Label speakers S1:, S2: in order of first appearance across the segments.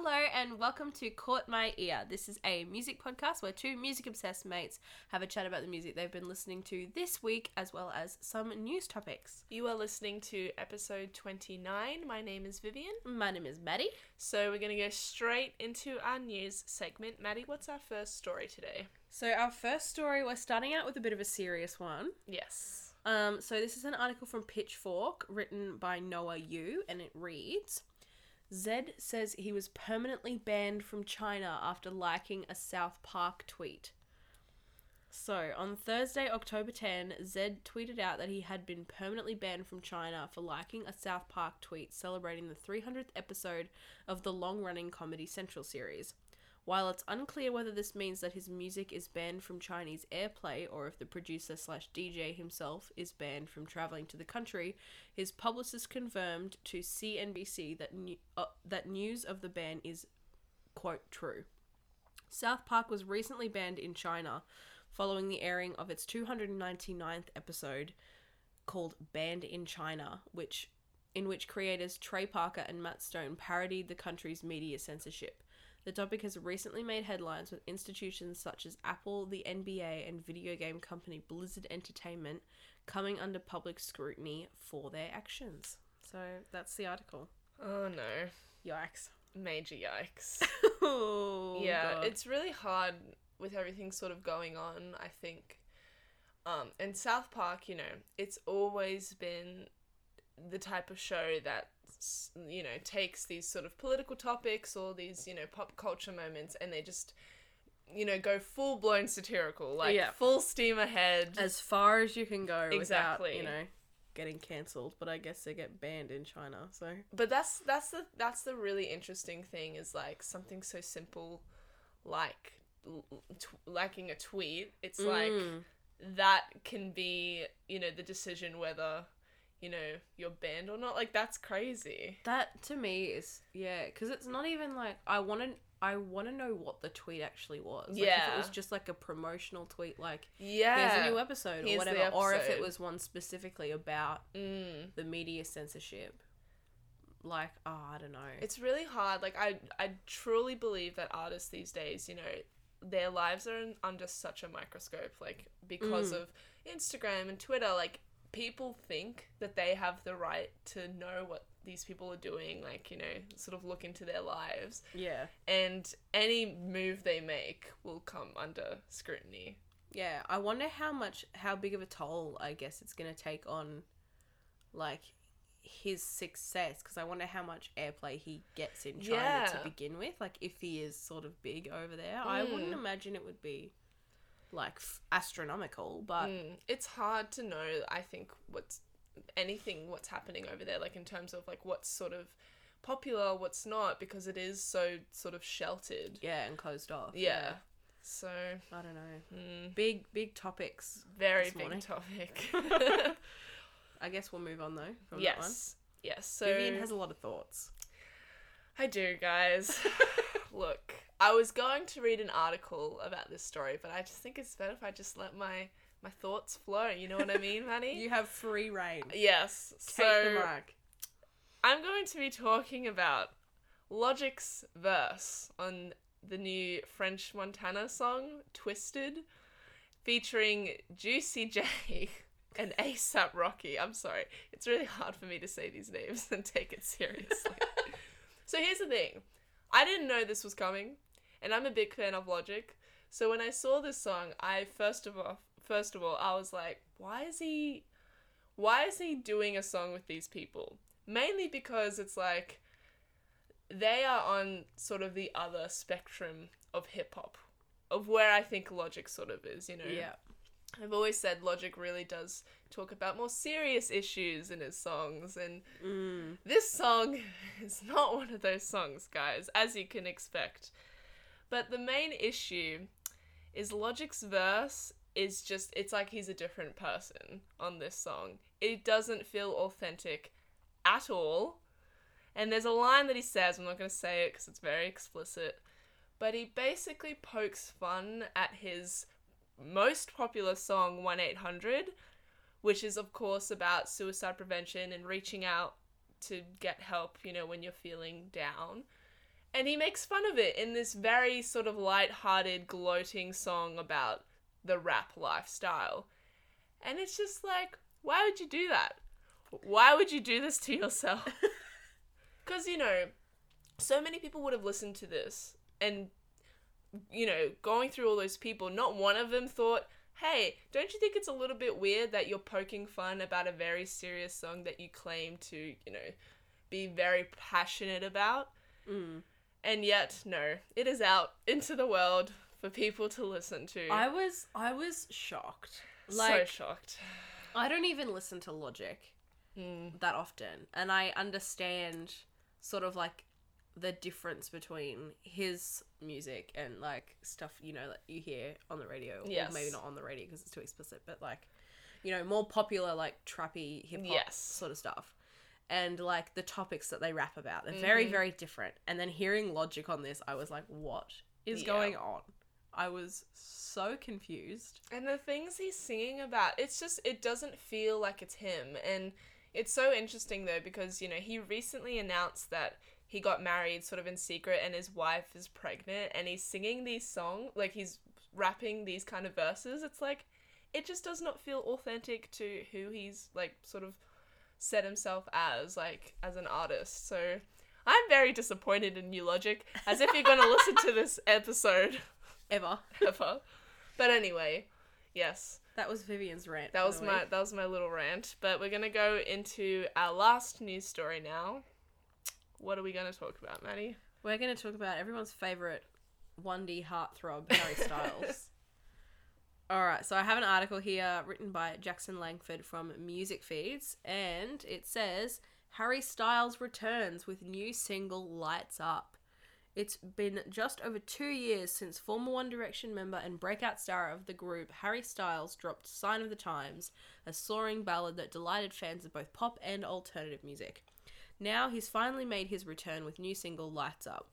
S1: Hello and welcome to Caught My Ear. This is a music podcast where two music obsessed mates have a chat about the music they've been listening to this week as well as some news topics.
S2: You are listening to episode 29. My name is Vivian.
S1: My name is Maddie.
S2: So we're going to go straight into our news segment. Maddie, what's our first story today?
S1: So, our first story, we're starting out with a bit of a serious one.
S2: Yes.
S1: Um, so, this is an article from Pitchfork written by Noah Yoo, and it reads Zedd says he was permanently banned from China after liking a South Park tweet. So, on Thursday, October 10, Zedd tweeted out that he had been permanently banned from China for liking a South Park tweet celebrating the 300th episode of the long running Comedy Central series. While it's unclear whether this means that his music is banned from Chinese airplay or if the producer slash DJ himself is banned from traveling to the country, his publicist confirmed to CNBC that new, uh, that news of the ban is quote true. South Park was recently banned in China following the airing of its 299th episode called Banned in China, which in which creators Trey Parker and Matt Stone parodied the country's media censorship. The topic has recently made headlines with institutions such as Apple, the NBA, and video game company Blizzard Entertainment coming under public scrutiny for their actions. So that's the article.
S2: Oh no.
S1: Yikes.
S2: Major yikes.
S1: oh,
S2: yeah,
S1: God.
S2: it's really hard with everything sort of going on, I think. Um, and South Park, you know, it's always been the type of show that you know takes these sort of political topics or these you know pop culture moments and they just you know go full blown satirical like
S1: Yeah.
S2: full steam ahead
S1: as far as you can go
S2: Exactly.
S1: without, you know, getting cancelled. But I guess they get banned in China, so
S2: but that's that's the that's the really interesting thing is like something so simple like t- liking a tweet it's like
S1: Mm.
S2: that can be you know the decision whether you know your band or not like that's crazy
S1: that to me is yeah, because it's not even like I want to. I want to know what the tweet actually was. Like, if
S2: Yeah.
S1: it was just like a promotional tweet, like
S2: yeah
S1: there's a new episode or
S2: Here's the
S1: whatever, or if it was one specifically about
S2: mm.
S1: the media censorship. Like, oh, I don't know.
S2: it's really hard like i i truly believe that artists these days you know their lives are in, under such a microscope like because
S1: Mm.
S2: of instagram and twitter like people think that they have the right to know what these people are doing like you know sort of look into their lives
S1: yeah,
S2: and any move they make will come under scrutiny
S1: yeah. I wonder how much, how big of a toll I guess it's gonna take on, like, his success. Because I wonder how much airplay he gets in China
S2: Yeah.
S1: to begin with. Like, if he is sort of big over there, I wouldn't
S2: Mm.
S1: imagine it would be, like, f- astronomical. But
S2: Mm, it's hard to know i think what's anything what's happening over there like in terms of like what's sort of popular what's not because it is so sort of sheltered
S1: yeah, and closed off.
S2: yeah, so
S1: I don't know.
S2: mm,
S1: Big, big topics.
S2: very big
S1: morning.
S2: topic
S1: I guess we'll move on though from
S2: yes yes so
S1: that. Vivian has a lot of thoughts.
S2: i do guys look i was going to read an article about this story but i just think it's better if i just let my my thoughts flow you know what i mean Manny?
S1: You have free reign.
S2: yes
S1: Take the
S2: so
S1: mic.
S2: I'm going to be talking about Logic's verse on the new French Montana song Twisted, featuring Juicy J and ASAP Rocky. I'm sorry, it's really hard for me to say these names and take it seriously. so here's the thing I didn't know this was coming, and I'm a big fan of Logic. So when I saw this song, I first of all, first of all, I was like, why is he, why is he doing a song with these people? Mainly because it's like, they are on sort of the other spectrum of hip hop, of where I think Logic sort of is. You know,
S1: Yeah.
S2: I've always said Logic really does talk about more serious issues in his songs, and
S1: Mm.
S2: this song is not one of those songs, guys, as you can expect. But the main issue is Logic's verse is just, it's like he's a different person on this song. It doesn't feel authentic at all. And there's a line that he says, I'm not going to say it because it's very explicit, but he basically pokes fun at his most popular song, 1 800, which is, of course, about suicide prevention and reaching out to get help, you know, when you're feeling down. and he makes fun of it in this very sort of light-hearted, gloating song about the rap lifestyle. And it's just like, why would you do that? Why would you do this to yourself? Because, you know, so many people would have listened to this and, you know, going through all those people, not one of them thought, hey, don't you think it's a little bit weird that you're poking fun about a very serious song that you claim to, you know, be very passionate about?
S1: Mm.
S2: And yet, no, it is out into the world for people to listen to.
S1: I was I was shocked.
S2: so
S1: Like
S2: shocked.
S1: I don't even listen to Logic
S2: Mm.
S1: that often, and I understand sort of like the difference between his music and like stuff you know that you hear on the radio,
S2: Yes.
S1: or maybe not on the radio because it's too explicit, but like you know more popular like trappy hip hop
S2: Yes.
S1: sort of stuff. And like the topics that they rap about, they're very,
S2: Mhm.
S1: very different. And then hearing Logic on this, I was like, "What is
S2: Yeah.
S1: going on?" I was so confused.
S2: And the things he's singing about, it's just, it doesn't feel like it's him. And it's so interesting though, because, you know, he recently announced that he got married sort of in secret and his wife is pregnant and he's singing these songs, like he's rapping these kind of verses. It's like, it just does not feel authentic to who he's like sort of set himself as, like, as an artist. So I'm very disappointed in New Logic, as if you're going to listen to this episode
S1: Ever.
S2: ever. But anyway, yes.
S1: That was Vivian's rant.
S2: That was my that was my little rant. But we're gonna go into our last news story now. What are we gonna talk about, Maddie?
S1: We're going to talk about everyone's favorite 1D heartthrob, Harry Styles. All right, so I have an article here written by Jackson Langford from Music Feeds, and it says Harry Styles returns with new single Lights Up. It's been just over two years since former One Direction member and breakout star of the group Harry Styles dropped Sign of the Times, a soaring ballad that delighted fans of both pop and alternative music. Now he's finally made his return with new single Lights Up.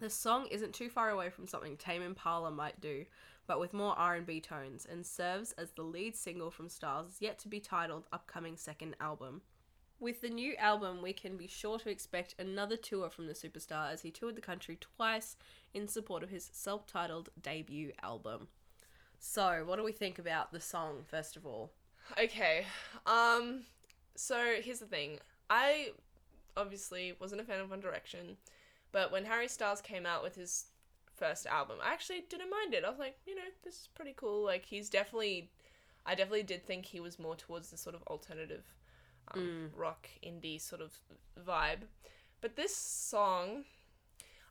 S1: The song isn't too far away from something Tame Impala might do, but with more R&B tones, and serves as the lead single from Styles' yet to be titled upcoming second album. With the new album, we can be sure to expect another tour from the superstar as he toured the country twice in support of his self-titled debut album. So, what do we think about the song first of all?
S2: Okay. Um. So here's the thing. I obviously wasn't a fan of One Direction, but when Harry Styles came out with his first album, I actually didn't mind it. I was like, you know, this is pretty cool. Like he's definitely, I definitely did think he was more towards the sort of alternative, um, rock indie sort of vibe. But this song,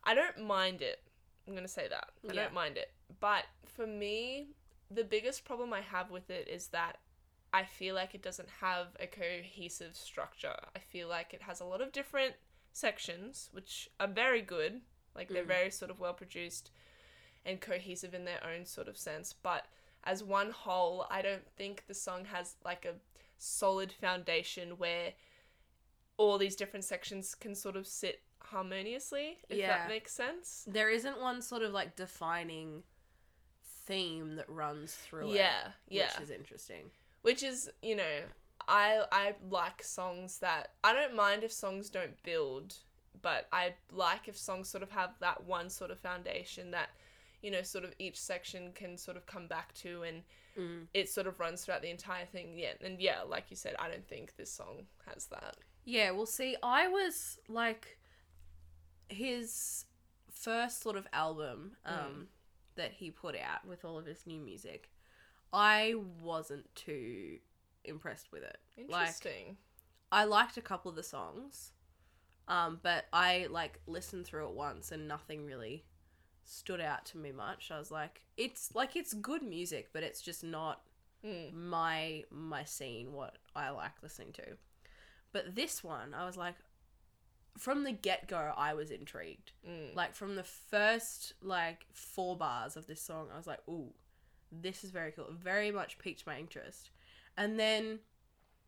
S2: I don't mind it. I'm gonna say that. I
S1: Yeah.
S2: don't mind it. But for me, the biggest problem I have with it is that I feel like it doesn't have a cohesive structure. I feel like it has a lot of different sections, which are very good. Like they're
S1: Mm.
S2: very sort of well produced and cohesive in their own sort of sense. But as one whole, I don't think the song has like a solid foundation where all these different sections can sort of sit harmoniously, if
S1: Yeah.
S2: that makes sense.
S1: There isn't one sort of like defining theme that runs through it.
S2: Yeah, yeah.
S1: Which is interesting.
S2: Which is you know i i like songs that i don't mind if songs don't build but i like if songs sort of have that one sort of foundation that you know sort of each section can sort of come back to and
S1: Mm.
S2: it sort of runs throughout the entire thing yeah and yeah like you said i don't think this song has that
S1: Yeah, well, see, I was like his first sort of album um,
S2: Mm.
S1: that he put out with all of his new music. I wasn't too impressed with it. Like,
S2: interesting
S1: I liked a couple of the songs, um, but I like listened through it once and nothing really stood out to me much. I was like, it's like it's good music, but it's just not
S2: Mm.
S1: my my scene what I like listening to. But this one, I was like from the get-go I was intrigued.
S2: Mm.
S1: Like from the first like four bars of this song, I was like, "Ooh, this is very cool." It very much piqued my interest. And then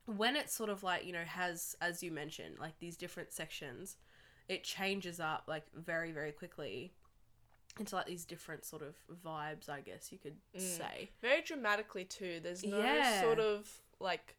S1: when it sort of like, you know, has as you mentioned, like these different sections, it changes up like very very quickly into like these different sort of vibes, I guess you could
S2: Mm.
S1: say.
S2: very dramatically too there's no
S1: Yeah.
S2: sort of like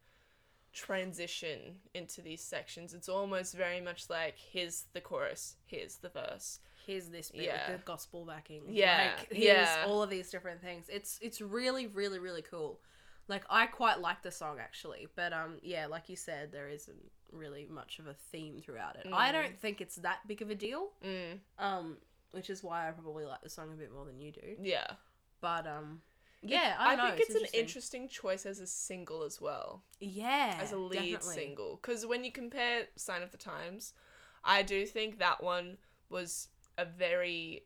S2: transition into these sections it's almost very much like here's the chorus here's the verse
S1: here's this bit
S2: Yeah.
S1: with the gospel backing.
S2: Yeah,
S1: Like, here's
S2: yeah.
S1: all of these different things. It's it's really, really, really cool. Like I quite like the song actually. But um yeah, like you said, there isn't really much of a theme throughout it. I
S2: Mm.
S1: don't think it's that big of a deal.
S2: Mm,
S1: Um, which is why I probably like the song a bit more than you do.
S2: yeah.
S1: But um yeah, I don't know.
S2: think it's, an
S1: interesting.
S2: interesting choice as a single as well.
S1: Yeah.
S2: as a lead
S1: definitely.
S2: single because when you compare sign of the times i do think that one was a very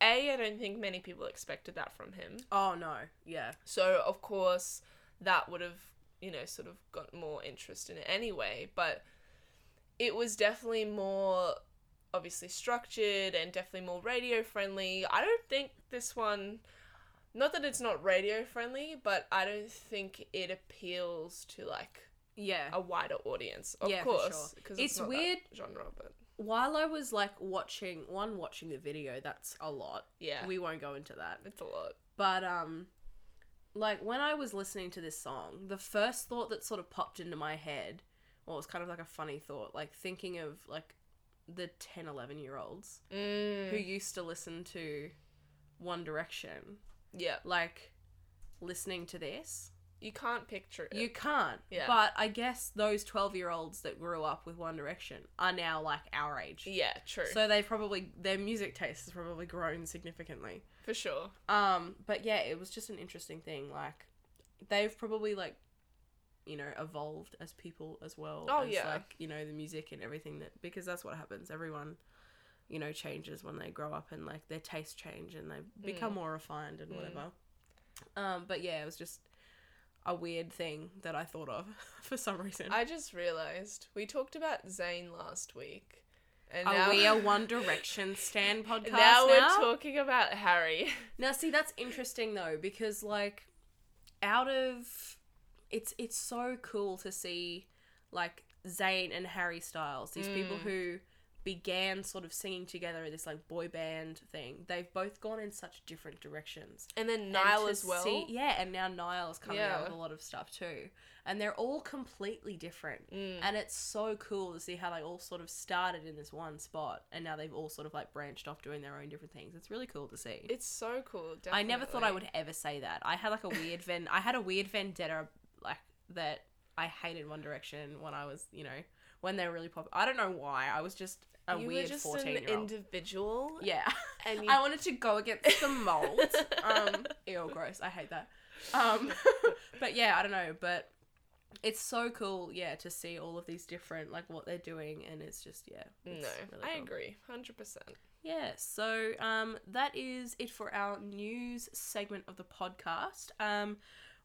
S2: a i don't think many people expected that from him
S1: Oh no. Yeah.
S2: so of course that would have you know sort of got more interest in it anyway but it was definitely more obviously structured and definitely more radio friendly i don't think this one not that it's not radio friendly but i don't think it appeals to like
S1: Yeah.
S2: a wider audience, of
S1: Yeah,
S2: course.
S1: sure.
S2: Because
S1: It's
S2: it's, not
S1: weird-
S2: genre, but
S1: While I was like watching one watching the video, that's a lot.
S2: yeah,
S1: We won't go into that.
S2: it's a lot.
S1: But um like when I was listening to this song, the first thought that sort of popped into my head, well, it was kind of like a funny thought, like thinking of like the 10, 11 year olds
S2: Mm.
S1: who used to listen to One Direction,
S2: yeah,
S1: like listening to this.
S2: You can't picture it.
S1: You can't.
S2: Yeah.
S1: But I guess those 12 year olds that grew up with One Direction are now like our age.
S2: yeah, true,
S1: So they probably, their music taste has probably grown significantly.
S2: for sure.
S1: Um, but yeah, it was just an interesting thing. Like, they've probably like, you know, evolved as people as well.
S2: Oh,
S1: as,
S2: yeah.
S1: Like you know the music and everything that because that's what happens. Everyone, you know, changes when they grow up and like their tastes change and they become
S2: Mm.
S1: more refined and
S2: Mm.
S1: whatever. Um, but yeah, it was just a weird thing that I thought of for some reason.
S2: I just realized we talked about Zayn last week, and
S1: Are
S2: now
S1: we a One Direction stan podcast
S2: now
S1: now?
S2: we're talking about Harry.
S1: Now, see, that's interesting though because like, out of, it's it's so cool to see, like Zayn and Harry Styles, these people
S2: Mm.
S1: who began sort of singing together this like boy band thing. They've both gone in such different directions.
S2: And then
S1: And
S2: Niall
S1: to
S2: as well.
S1: see- yeah, and now Niall's coming out with a lot of stuff too, and they're all completely different.
S2: Mm.
S1: And it's so cool to see how they all sort of started in this one spot, and now they've all sort of like branched off doing their own different things. It's really cool to see.
S2: It's so cool. Definitely.
S1: I never thought I would ever say that. I had like a weird ven. I had a weird vendetta like that. I hated One Direction when I was, you know, when they were really popular. I don't know why. I was just a
S2: you
S1: weird
S2: were just
S1: fourteen
S2: an
S1: year old.
S2: individual.
S1: Yeah,
S2: and you
S1: I wanted to go against the mold. um, ew, gross. I hate that. Um, but yeah, I don't know. But it's so cool, yeah, to see all of these different like what they're doing, and it's just yeah.
S2: no,
S1: it's really
S2: I
S1: cool.
S2: agree, hundred percent.
S1: Yeah, so um, that is it for our news segment of the podcast. Um,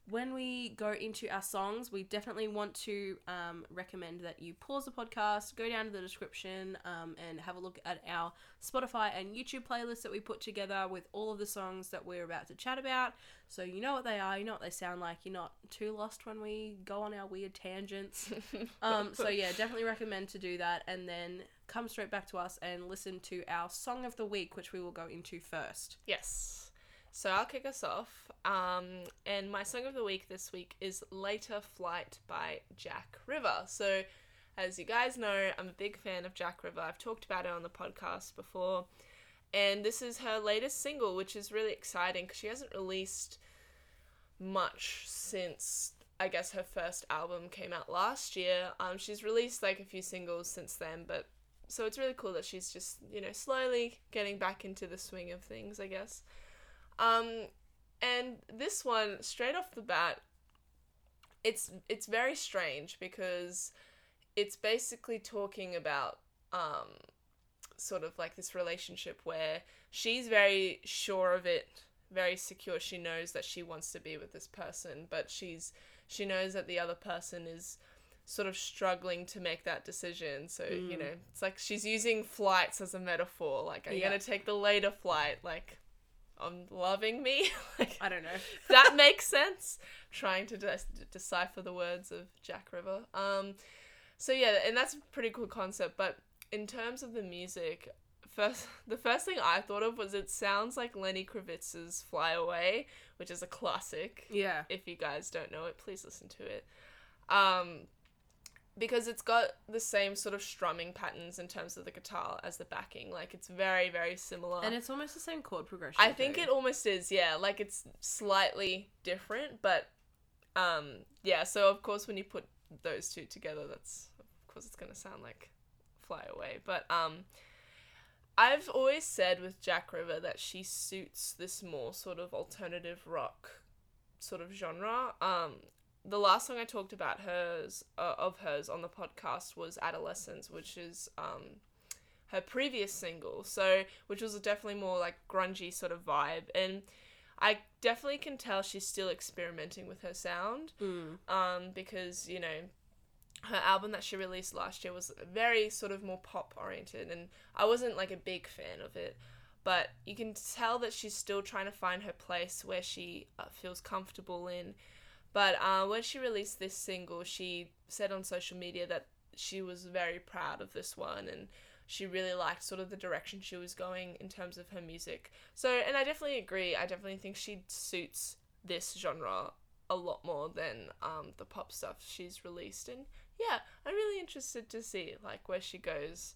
S1: when we go into our songs, we definitely want to um, recommend that you pause the podcast, go down to the description, um, and have a look at our Spotify and YouTube playlists that we put together with all of the songs that we're about to chat about. So you know what they are, you know what they sound like, you're not too lost when we go on our weird tangents. Um, so yeah, definitely recommend to do that, and then come straight back to us and listen to our song of the week, which we will go into first.
S2: Yes. So I'll kick us off. Um, and my song of the week this week is Later Flight by Jack River. So, as you guys know, I'm a big fan of Jack River. I've talked about it on the podcast before. And this is her latest single, which is really exciting because she hasn't released much since I guess her first album came out last year. Um, she's released like a few singles since then, but so it's really cool that she's just you know slowly getting back into the swing of things, I guess. Um, and this one straight off the bat, it's it's very strange because it's basically talking about um, sort of like this relationship where she's very sure of it, very secure. She knows that she wants to be with this person, but she's she knows that the other person is sort of struggling to make that decision. So, you
S1: Mm.
S2: know, it's like she's using flights as a metaphor. Like, are you
S1: Yeah.
S2: going to take the later flight? Like, on loving me? like,
S1: I don't know.
S2: that makes sense. Trying to de- decipher the words of Jack River. Um, so yeah, and that's a pretty cool concept. But in terms of the music, first the first thing I thought of was it sounds like Lenny Kravitz's "Fly Away," which is a classic.
S1: Yeah.
S2: If you guys don't know it, please listen to it. Um, because it's got the same sort of strumming patterns in terms of the guitar as the backing. Like it's very very similar.
S1: And it's almost the same chord progression.
S2: I think
S1: too.
S2: it almost is, yeah. Like it's slightly different, but um yeah, so of course when you put those two together that's of course it's gonna sound like fly away. But um I've always said with Jack River that she suits this more sort of alternative rock sort of genre. Um the last song I talked about hers uh, of hers on the podcast was Adolescence, which is um her previous single, so which was definitely more like grungy sort of vibe, and I definitely can tell she's still experimenting with her sound.
S1: Mm.
S2: Um, because you know, her album that she released last year was very sort of more pop oriented, and I wasn't like a big fan of it. But you can tell that she's still trying to find her place where she uh, feels comfortable in. But uh, when she released this single, she said on social media that she was very proud of this one and she really liked sort of the direction she was going in terms of her music. So, and I definitely agree. I definitely think she suits this genre a lot more than um, the pop stuff she's released. And yeah, I'm really interested to see like where she goes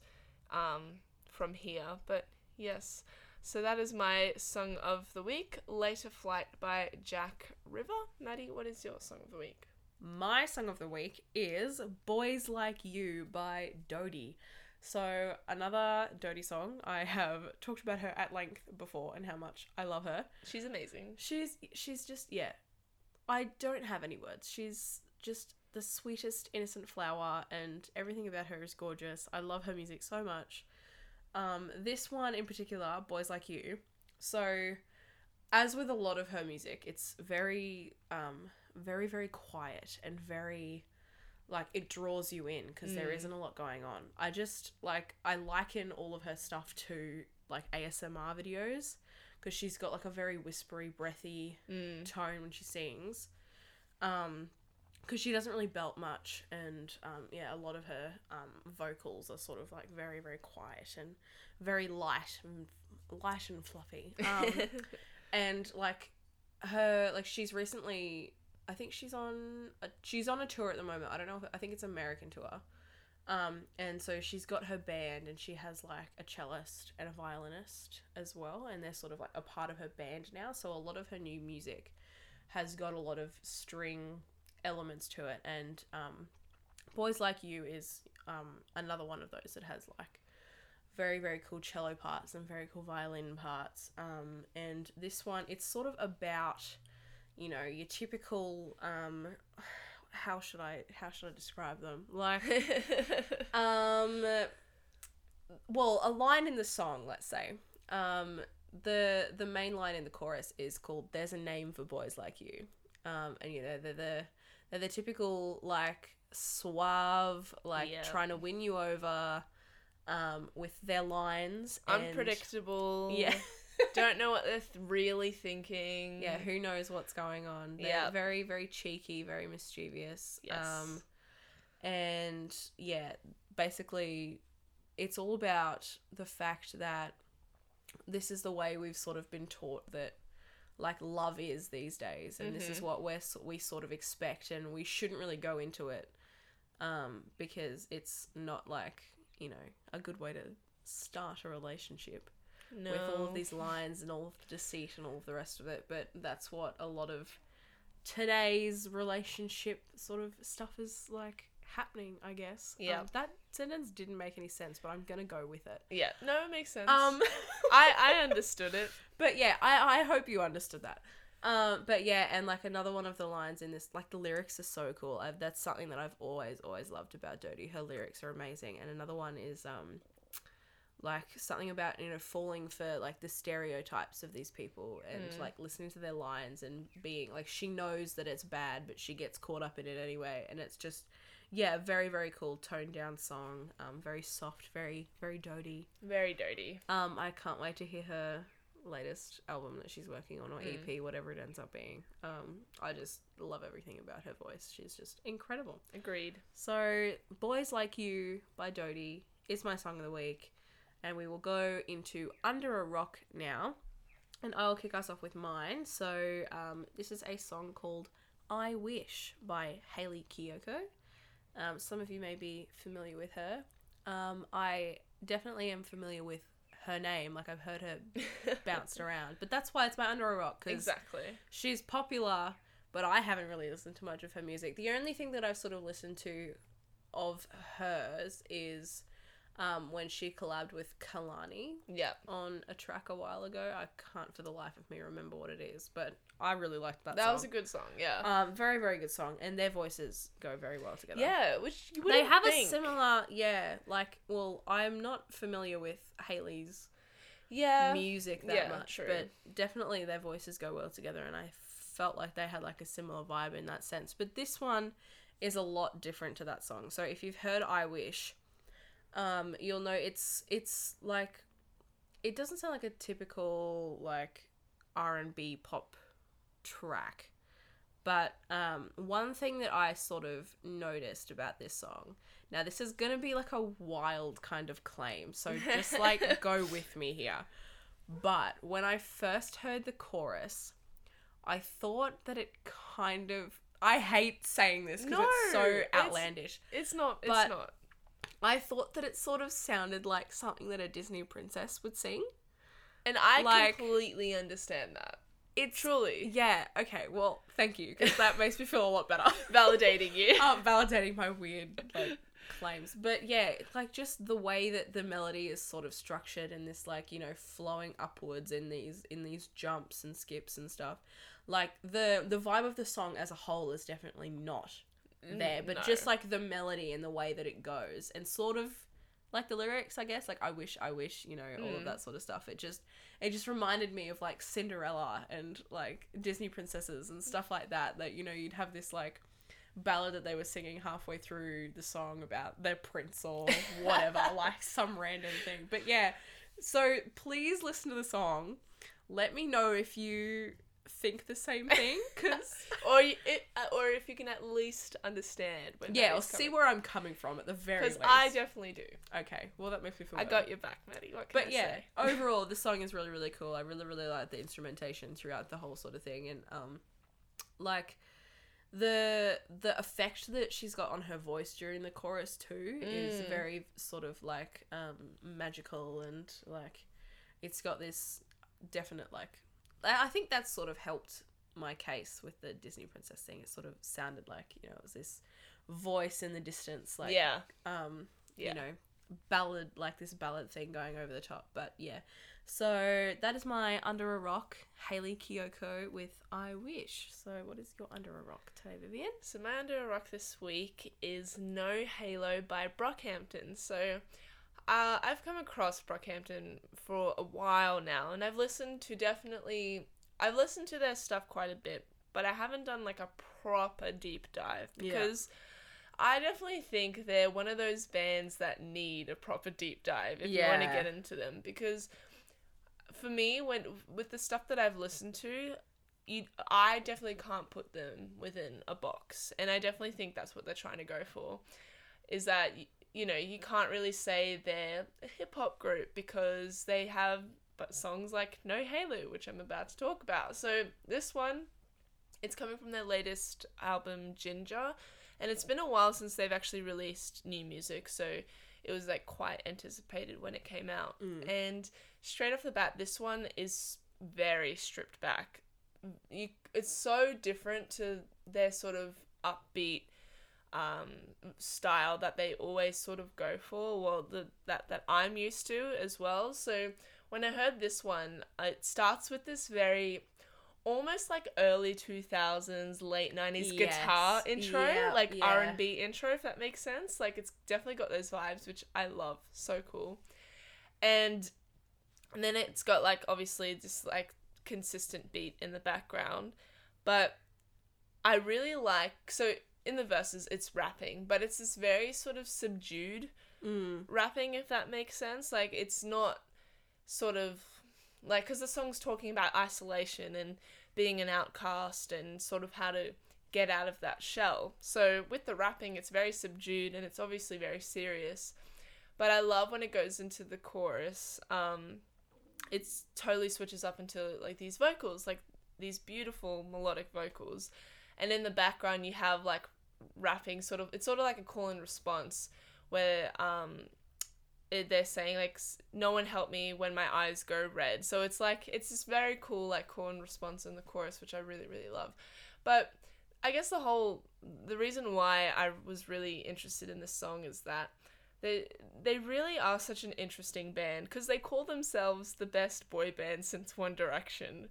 S2: um, from here. But yes, so that is my song of the week, "Later Flight" by Jack River. Maddie, what is your song of the week?
S1: My song of the week is Boys Like You by Dodie. So, another Dodie song. I have talked about her at length before and how much I love her.
S2: She's amazing.
S1: She's she's just yeah. I don't have any words. She's just the sweetest innocent flower and everything about her is gorgeous. I love her music so much. Um this one in particular, Boys Like You. So as with a lot of her music, it's very um very very quiet and very like it draws you in because there
S2: Mm.
S1: isn't a lot going on. I just like I liken all of her stuff to like ASMR videos because she's got like a very whispery, breathy
S2: Mm.
S1: tone when she sings. Um, because she doesn't really belt much, and um, yeah, a lot of her um vocals are sort of like very very quiet and very light and light and fluffy. Um, and like her like she's recently I think she's on a, she's on a tour at the moment. I don't know if I think it's American tour. Um and so she's got her band and she has like a cellist and a violinist as well and they're sort of like a part of her band now. So a lot of her new music has got a lot of string elements to it. And um Boys Like You is um another one of those that has like very very cool cello parts and very cool violin parts. Um and this one it's sort of about you know your typical um how should i how should i describe them? Like um well a line in the song let's say. Um the the main line in the chorus is called there's a name for boys like you. Um and you know they're the they're the typical like suave like
S2: Yep.
S1: trying to win you over um with their lines and-
S2: Unpredictable.
S1: yeah
S2: Don't know what they're th- really thinking.
S1: yeah who knows what's going on they're
S2: Yeah.
S1: very very cheeky very mischievous
S2: Yes.
S1: um and yeah basically it's all about the fact that this is the way we've sort of been taught that like love is these days and this is
S2: Mhm.
S1: what we're we sort of expect and we shouldn't really go into it um because it's not like you know a good way to start a relationship
S2: no.
S1: with all of these lines and all of the deceit and all of the rest of it. But that's what a lot of today's relationship sort of stuff is like happening, I guess.
S2: Yeah.
S1: Um, that sentence didn't make any sense, but I'm gonna go with it.
S2: Yeah, no, it makes sense.
S1: Um,
S2: I I understood it.
S1: but yeah, I I hope you understood that. Um, but yeah, and like another one of the lines in this, like the lyrics are so cool. i that's something that I've always always loved about Dodie. Her lyrics are amazing. And another one is um, like something about you know falling for like the stereotypes of these people and
S2: Mm.
S1: like listening to their lines and being like she knows that it's bad, but she gets caught up in it anyway. And it's just yeah, very very cool, toned down song. Um, very soft, very very Dodie.
S2: Very dirty.
S1: Um, I can't wait to hear her latest album that she's working on or
S2: Mm.
S1: EP, whatever it ends up being. Um, I just love everything about her voice. She's just incredible.
S2: Agreed.
S1: So, Boys Like You by Dodie is my song of the week, and we will go into Under a Rock now. And I'll kick us off with mine. So, um, this is a song called I Wish by Hayley Kiyoko. Um, some of you may be familiar with her. Um, I definitely am familiar with her name. Like I've heard her bounced around, but that's why it's my under a rock because
S2: exactly.
S1: she's popular, but I haven't really listened to much of her music. The only thing that I've sort of listened to of hers is um, when she collabed with Kehlani
S2: Yeah.
S1: on a track a while ago. I can't for the life of me remember what it is, but I really liked that.
S2: That
S1: song.
S2: was a good song. Yeah.
S1: um, very very good song, and their voices go very well together.
S2: yeah, which you
S1: they have
S2: think.
S1: a similar yeah. Like, well, I'm not familiar with Hayley's
S2: yeah.
S1: music that
S2: yeah,
S1: much,
S2: true.
S1: but definitely their voices go well together, and I felt like they had like a similar vibe in that sense. But this one is a lot different to that song. So if you've heard "I Wish," um, you'll know it's it's like it doesn't sound like a typical like R and B pop track. But um, one thing that I sort of noticed about this song, now this is gonna be like a wild kind of claim, so just like go with me here. But when I first heard the chorus, I thought that it kind of. I hate saying this because it's
S2: No,
S1: so
S2: it's-
S1: outlandish.
S2: It's not. It's not.
S1: I thought that it sort of sounded like something that a Disney princess would sing.
S2: And I
S1: like-
S2: completely understand that.
S1: It's
S2: Truly.
S1: yeah. Okay. Well, thank you because that makes me feel a lot better.
S2: Validating you.
S1: um, validating my weird like claims. But yeah, like just the way that the melody is sort of structured and this like, you know, flowing upwards in these in these jumps and skips and stuff. Like the the vibe of the song as a whole is definitely not there, but
S2: no.
S1: just like the melody and the way that it goes and sort of like the lyrics, I guess, like I wish, I wish, you know, all of
S2: Mm.
S1: that sort of stuff. It just it just reminded me of like Cinderella and like Disney princesses and stuff like that. That you know, you'd have this like ballad that they were singing halfway through the song about their prince or whatever, like some random thing. But yeah, so please listen to the song. Let me know if you think the same thing, because
S2: or it, uh, or if you can at least understand. When
S1: yeah, or see where I'm coming from at the very
S2: Because
S1: least.
S2: I definitely do.
S1: okay, well that makes me feel.
S2: I
S1: better.
S2: got your back, Maddie.
S1: But
S2: I
S1: yeah,
S2: say?
S1: overall, the song is really, really cool. I really, really like the instrumentation throughout the whole sort of thing, and um, like the the effect that she's got on her voice during the chorus too is
S2: Mm.
S1: very sort of like um magical and like it's got this definite like I I think that's sort of helped my case with the Disney princess thing. It sort of sounded like you know it was this voice in the distance, like
S2: yeah.
S1: um
S2: Yeah.
S1: you know ballad like this ballad thing going over the top but yeah so that is my under a rock hayley kiyoko with i wish so what is your under a rock today vivian
S2: So my under a rock this week is No Halo by Brockhampton. So uh, I've come across Brockhampton for a while now, and I've listened to definitely I've listened to their stuff quite a bit, but I haven't done like a proper deep dive
S1: Yeah.
S2: because. I definitely think they're one of those bands that need a proper deep dive if you want to get into them because for me when with the stuff that I've listened to you I definitely can't put them within a box and I definitely think that's what they're trying to go for is that you know you can't really say they're a hip hop group because they have but songs like No Halo which I'm about to talk about. So this one it's coming from their latest album Ginger and it's been a while since they've actually released new music so it was like quite anticipated when it came out.
S1: Mm.
S2: and straight off the bat this one is very stripped back. You, it's so different to their sort of upbeat um, style that they always sort of go for well the that that I'm used to as well. So when I heard this one it starts with this very almost like early 2000s late 90s guitar intro
S1: Yeah,
S2: like
S1: yeah.
S2: R&B intro if that makes sense. Like it's definitely got those vibes which I love. So cool. And and then it's got like obviously this like consistent beat in the background. But I really like so in the verses it's rapping but it's this very sort of subdued
S1: mm.
S2: rapping if that makes sense. Like it's not sort of like because the song's talking about isolation and being an outcast and sort of how to get out of that shell. So with the rapping it's very subdued and it's obviously very serious. But i love when it goes into the chorus um it's totally switches up into like these vocals like these beautiful melodic vocals and in the background you have like rapping sort of it's sort of like a call and response where um it, they're saying like no one help me when my eyes go red. So it's like it's this very cool like call and response in the chorus which i really really love. But i guess the whole the reason why i was really interested in this song is that they they really are such an interesting band because they call themselves the best boy band since one direction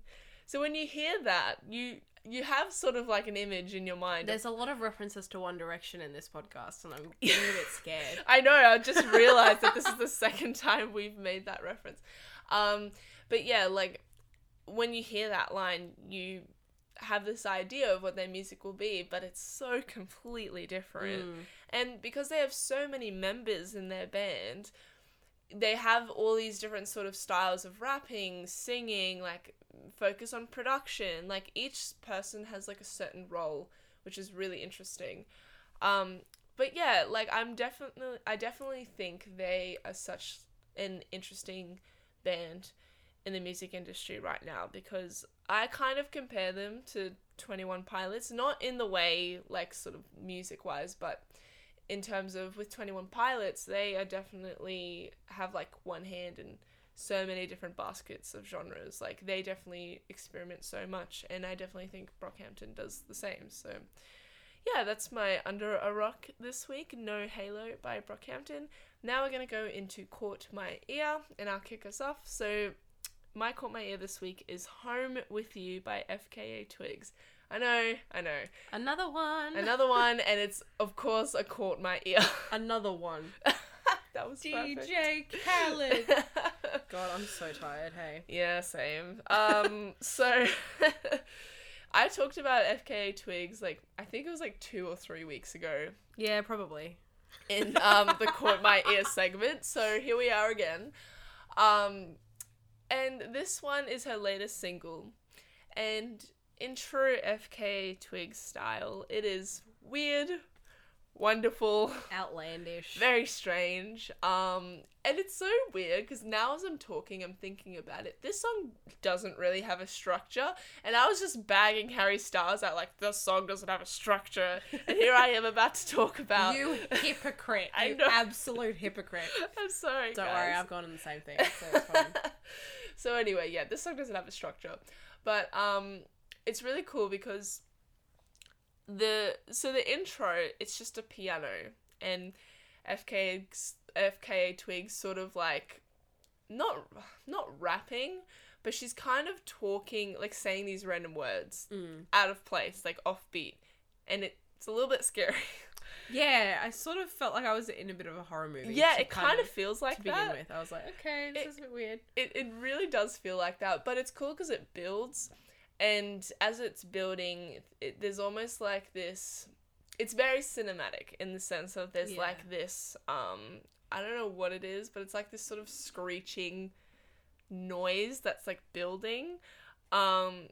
S2: so when you hear that you you have sort of like an image in your mind
S1: There's a lot of references to One Direction in this podcast, and I'm getting a bit scared.
S2: I know. I just realized that this is the second time we've made that reference. Um, but yeah, like when you hear that line, you have this idea of what their music will be, but it's so completely different.
S1: Mm.
S2: And because they have so many members in their band, they have all these different sort of styles of rapping, singing, like focus on production. Like each person has like a certain role, which is really interesting. Um, but yeah, like I'm definitely, I definitely think they are such an interesting band in the music industry right now because I kind of compare them to 21 Pilots, not in the way like sort of music wise, but in terms of with 21 Pilots, they are definitely have like one hand in so many different baskets of genres. Like they definitely experiment so much, and I definitely think Brockhampton does the same. So yeah, that's my Under a Rock this week. No Halo by Brockhampton. Now we're gonna go into Caught My Ear, and I'll kick us off. So my Caught My Ear this week is Home with You by FKA Twigs. I know, I know.
S1: Another one.
S2: Another one, and it's of course a Caught My Ear.
S1: Another one.
S2: that was perfect.
S1: DJ Khaled. God, I'm so tired. Hey.
S2: Yeah, same. Um, so I talked about FKA Twigs like I think it was like two or three weeks ago
S1: Yeah, probably.
S2: in um the Caught My Ear segment. So here we are again. Um, and this one is her latest single, and in true FKA Twigs style, it is weird, wonderful.
S1: Outlandish.
S2: very strange. Um, and it's so weird because now as I'm talking, I'm thinking about it. This song doesn't really have a structure, and I was just bagging Harry Styles out like this song doesn't have a structure, and here I am about to talk about.
S1: you hypocrite. You absolute hypocrite.
S2: I'm sorry.
S1: Don't
S2: guys.
S1: worry, I've gone on the same thing, so it's fine.
S2: so anyway, yeah, this song doesn't have a structure, but um, it's really cool because the so the intro it's just a piano and FKA FKA Twigs sort of like not not rapping, but she's kind of talking like saying these random words
S1: Mm.
S2: out of place, like offbeat, and it, it's a little bit scary.
S1: Yeah, I sort of felt like I was in a bit of a horror movie.
S2: yeah, it kind of feels like
S1: to begin
S2: that.
S1: with. I was like, okay, this
S2: It-
S1: is a bit weird.
S2: it, it really does feel like that but it's cool because it builds and as it's building it, there's almost like this it's very cinematic in the sense of there's
S1: Yeah.
S2: like this um i don't know what it is but it's like this sort of screeching noise that's like building um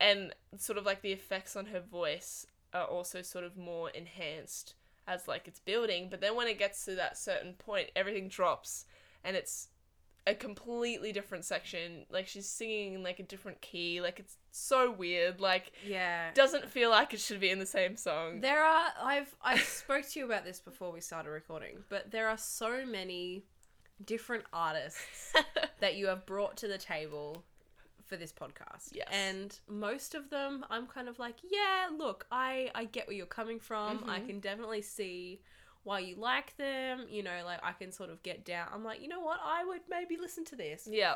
S2: and sort of like the effects on her voice are also sort of more enhanced as like it's building but then when it gets to that certain point everything drops and it's a completely different section like she's singing in like a different key like it's so weird like
S1: Yeah.
S2: doesn't feel like it should be in the same song
S1: There are I've I spoke to you about this before we started recording, but there are so many different artists that you have brought to the table for this podcast.
S2: Yes.
S1: And most of them I'm kind of like, yeah, look, I I get where you're coming from. I
S2: Mhm.
S1: can definitely see why you like them, you know, like I can sort of get down. I'm like, you know what? I would maybe listen to this.
S2: yeah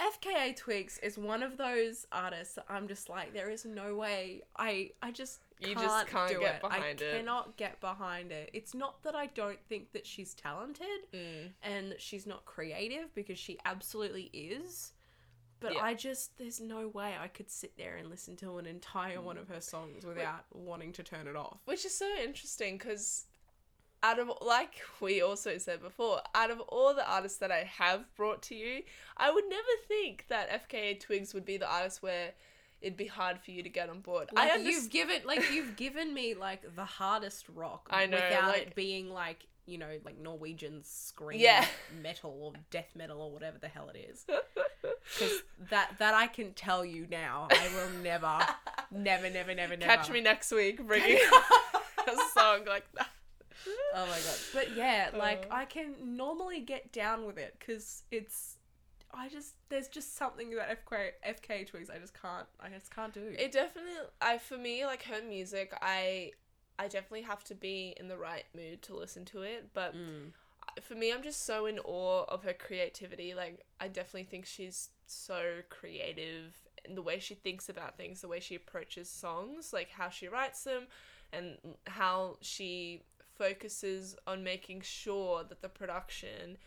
S1: FKA Twigs is one of those artists that I'm just like, there is no way. I I just
S2: You
S1: can't
S2: just can't
S1: do
S2: get
S1: it.
S2: behind
S1: I
S2: it.
S1: I cannot get behind it. It's not that I don't think that she's talented
S2: mm.
S1: and that she's not creative because she absolutely is. But
S2: Yeah.
S1: I just there's no way I could sit there and listen to an entire one of her songs without wanting to turn it off.
S2: which is so interesting because out of like we also said before out of all the artists that i have brought to you i would never think that fka twigs would be the artist where it'd be hard for you to get on board
S1: Like
S2: i
S1: you've given like you've given me like the hardest rock
S2: I know,
S1: without
S2: like-
S1: it being like you know like Norwegian scream
S2: Yeah.
S1: metal or death metal or whatever the hell it is. Because that that I can tell you now, I will never, never, never, never, never
S2: catch me next week bringing a song like that.
S1: Oh my god. But yeah, like
S2: Uh.
S1: I can normally get down with it because it's. I just there's just something about FK FK Twigs I just can't I just can't do.
S2: It definitely I for me like her music I I definitely have to be in the right mood to listen to it, but
S1: Mm.
S2: for me I'm just so in awe of her creativity. Like I definitely think she's so creative in the way she thinks about things, the way she approaches songs, like how she writes them and how she focuses on making sure that the production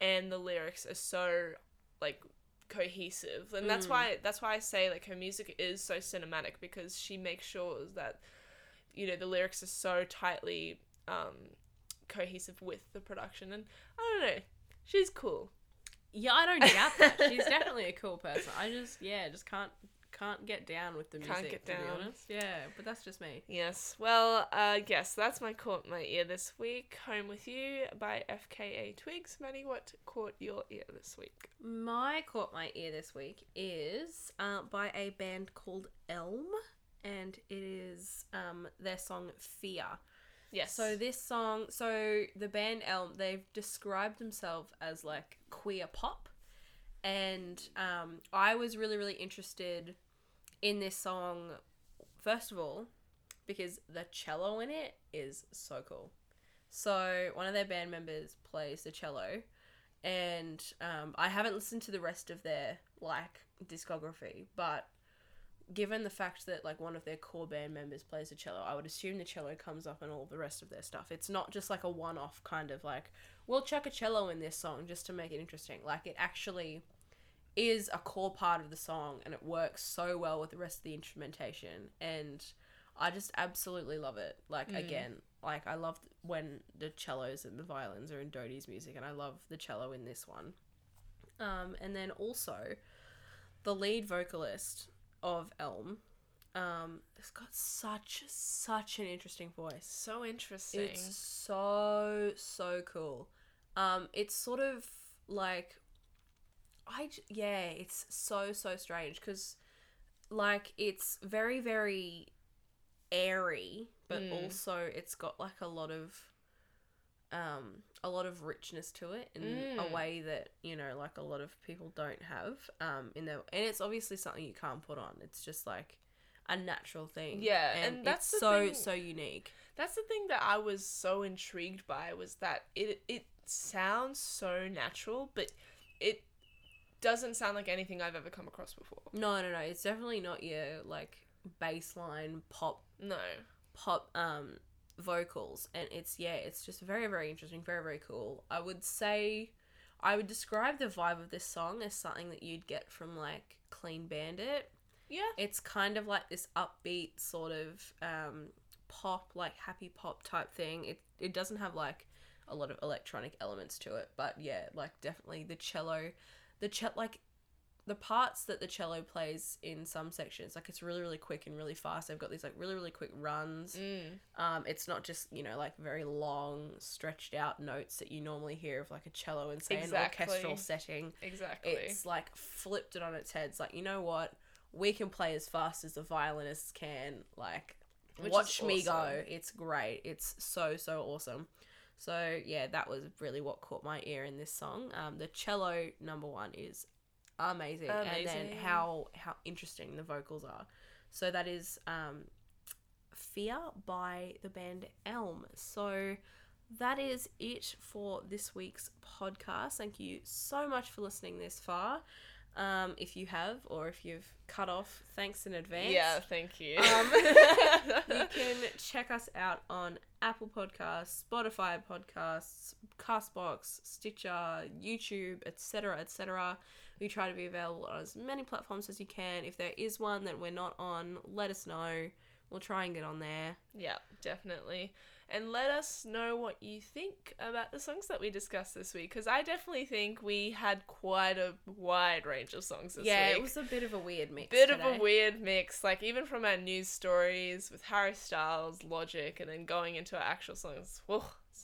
S2: and the lyrics are so like cohesive and that's
S1: Mm.
S2: why that's why I say like her music is so cinematic because she makes sure that you know the lyrics are so tightly um cohesive with the production and I don't know she's cool
S1: Yeah, I don't doubt that. She's definitely a cool person. I just yeah, just can't can't get down with the music
S2: Can't get
S1: to be
S2: down.
S1: honest. Yeah, but that's just me.
S2: yes well uh yes that's my caught my ear this week home with you by FKA Twigs Maddie what caught your ear this week
S1: My caught my ear this week is uh, by a band called Elm, and it is um, their song Fear.
S2: yes
S1: So this song, so the band Elm, they've described themselves as like queer pop, and um, I was really really interested in this song. First of all, because the cello in it is so cool. So one of their band members plays the cello, and um, I haven't listened to the rest of their like discography, but given the fact that like one of their core band members plays the cello, I would assume the cello comes up in all the rest of their stuff. It's not just like a one-off kind of like we'll chuck a cello in this song just to make it interesting. Like it actually is a core part of the song and it works so well with the rest of the instrumentation and I just absolutely love it. Like
S2: Mm.
S1: again, like I love when the cellos and the violins are in Dodie's music and I love the cello in this one. Um and then also the lead vocalist of Elm um it's got such such an interesting voice.
S2: so interesting
S1: It's so so cool. Um, it's sort of like, I j- yeah, it's so so strange because, like, it's very very airy, but
S2: Mm.
S1: also it's got like a lot of, um, a lot of richness to it in a
S2: Mm.
S1: way that you know, like a lot of people don't have. Um, in their and it's obviously something you can't put on. It's just like a natural thing.
S2: Yeah, and that's
S1: it's so
S2: thing-
S1: so unique.
S2: That's the thing that I was so intrigued by was that it it sounds so natural, but it doesn't sound like anything I've ever come across before.
S1: No, no, no. It's definitely not your like baseline pop
S2: No.
S1: pop um vocals and it's yeah, it's just very very interesting, very very cool. I would say I would describe the vibe of this song as something that you'd get from like Clean Bandit.
S2: Yeah.
S1: It's kind of like this upbeat sort of um pop like happy pop type thing. It it doesn't have like a lot of electronic elements to it, but yeah, like definitely the cello the cello like the parts that the cello plays in some sections like it's really really quick and really fast. They've got these like really really quick runs.
S2: Mm.
S1: um it's not just you know like very long stretched out notes that you normally hear of like a cello in say an orchestral setting.
S2: Exactly.
S1: it's like flipped it on its head. It's like you know what? We can play as fast as the violinists can like
S2: Which
S1: watch me go. it's great. It's so so awesome. So yeah that was really what caught my ear in this song. Um the cello number one is amazing, and then how how interesting the vocals are so that is um fear by the band elm so that is it for this week's podcast. Thank you so much for listening this far. Um, if you have, or if you've cut off, thanks in advance.
S2: yeah, thank you.
S1: Um, you can check us out on Apple Podcasts, Spotify Podcasts, Castbox, Stitcher, YouTube, etc., etc. We try to be available on as many platforms as you can. If there is one that we're not on, let us know. We'll try and get on there.
S2: yeah, definitely. And let us know what you think about the songs that we discussed this week, because I definitely think we had quite a wide range of songs this
S1: yeah,
S2: week.
S1: it was a bit of a weird mix.
S2: bit of a weird mix, like even from our news stories with Harry Styles, Logic, and then going into our actual songs. Whoa,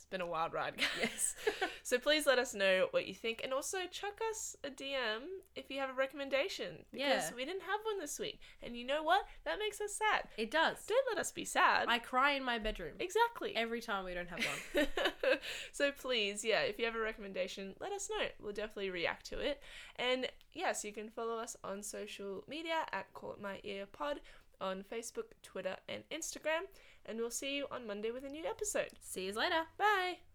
S2: been a wild ride, guys.
S1: Yes.
S2: So please let us know what you think, and also chuck us a DM if you have a recommendation because
S1: Yeah.
S2: we didn't have one this week. And you know what? That makes us sad.
S1: it does.
S2: Don't let us be sad.
S1: I cry in my bedroom
S2: exactly.
S1: every time we don't have one.
S2: so please, yeah, if you have a recommendation, let us know. We'll definitely react to it. And yes, you can follow us on social media at Call It My Ear Pod on Facebook, Twitter, and Instagram. And we'll see you on Monday with a new episode.
S1: See you later.
S2: Bye.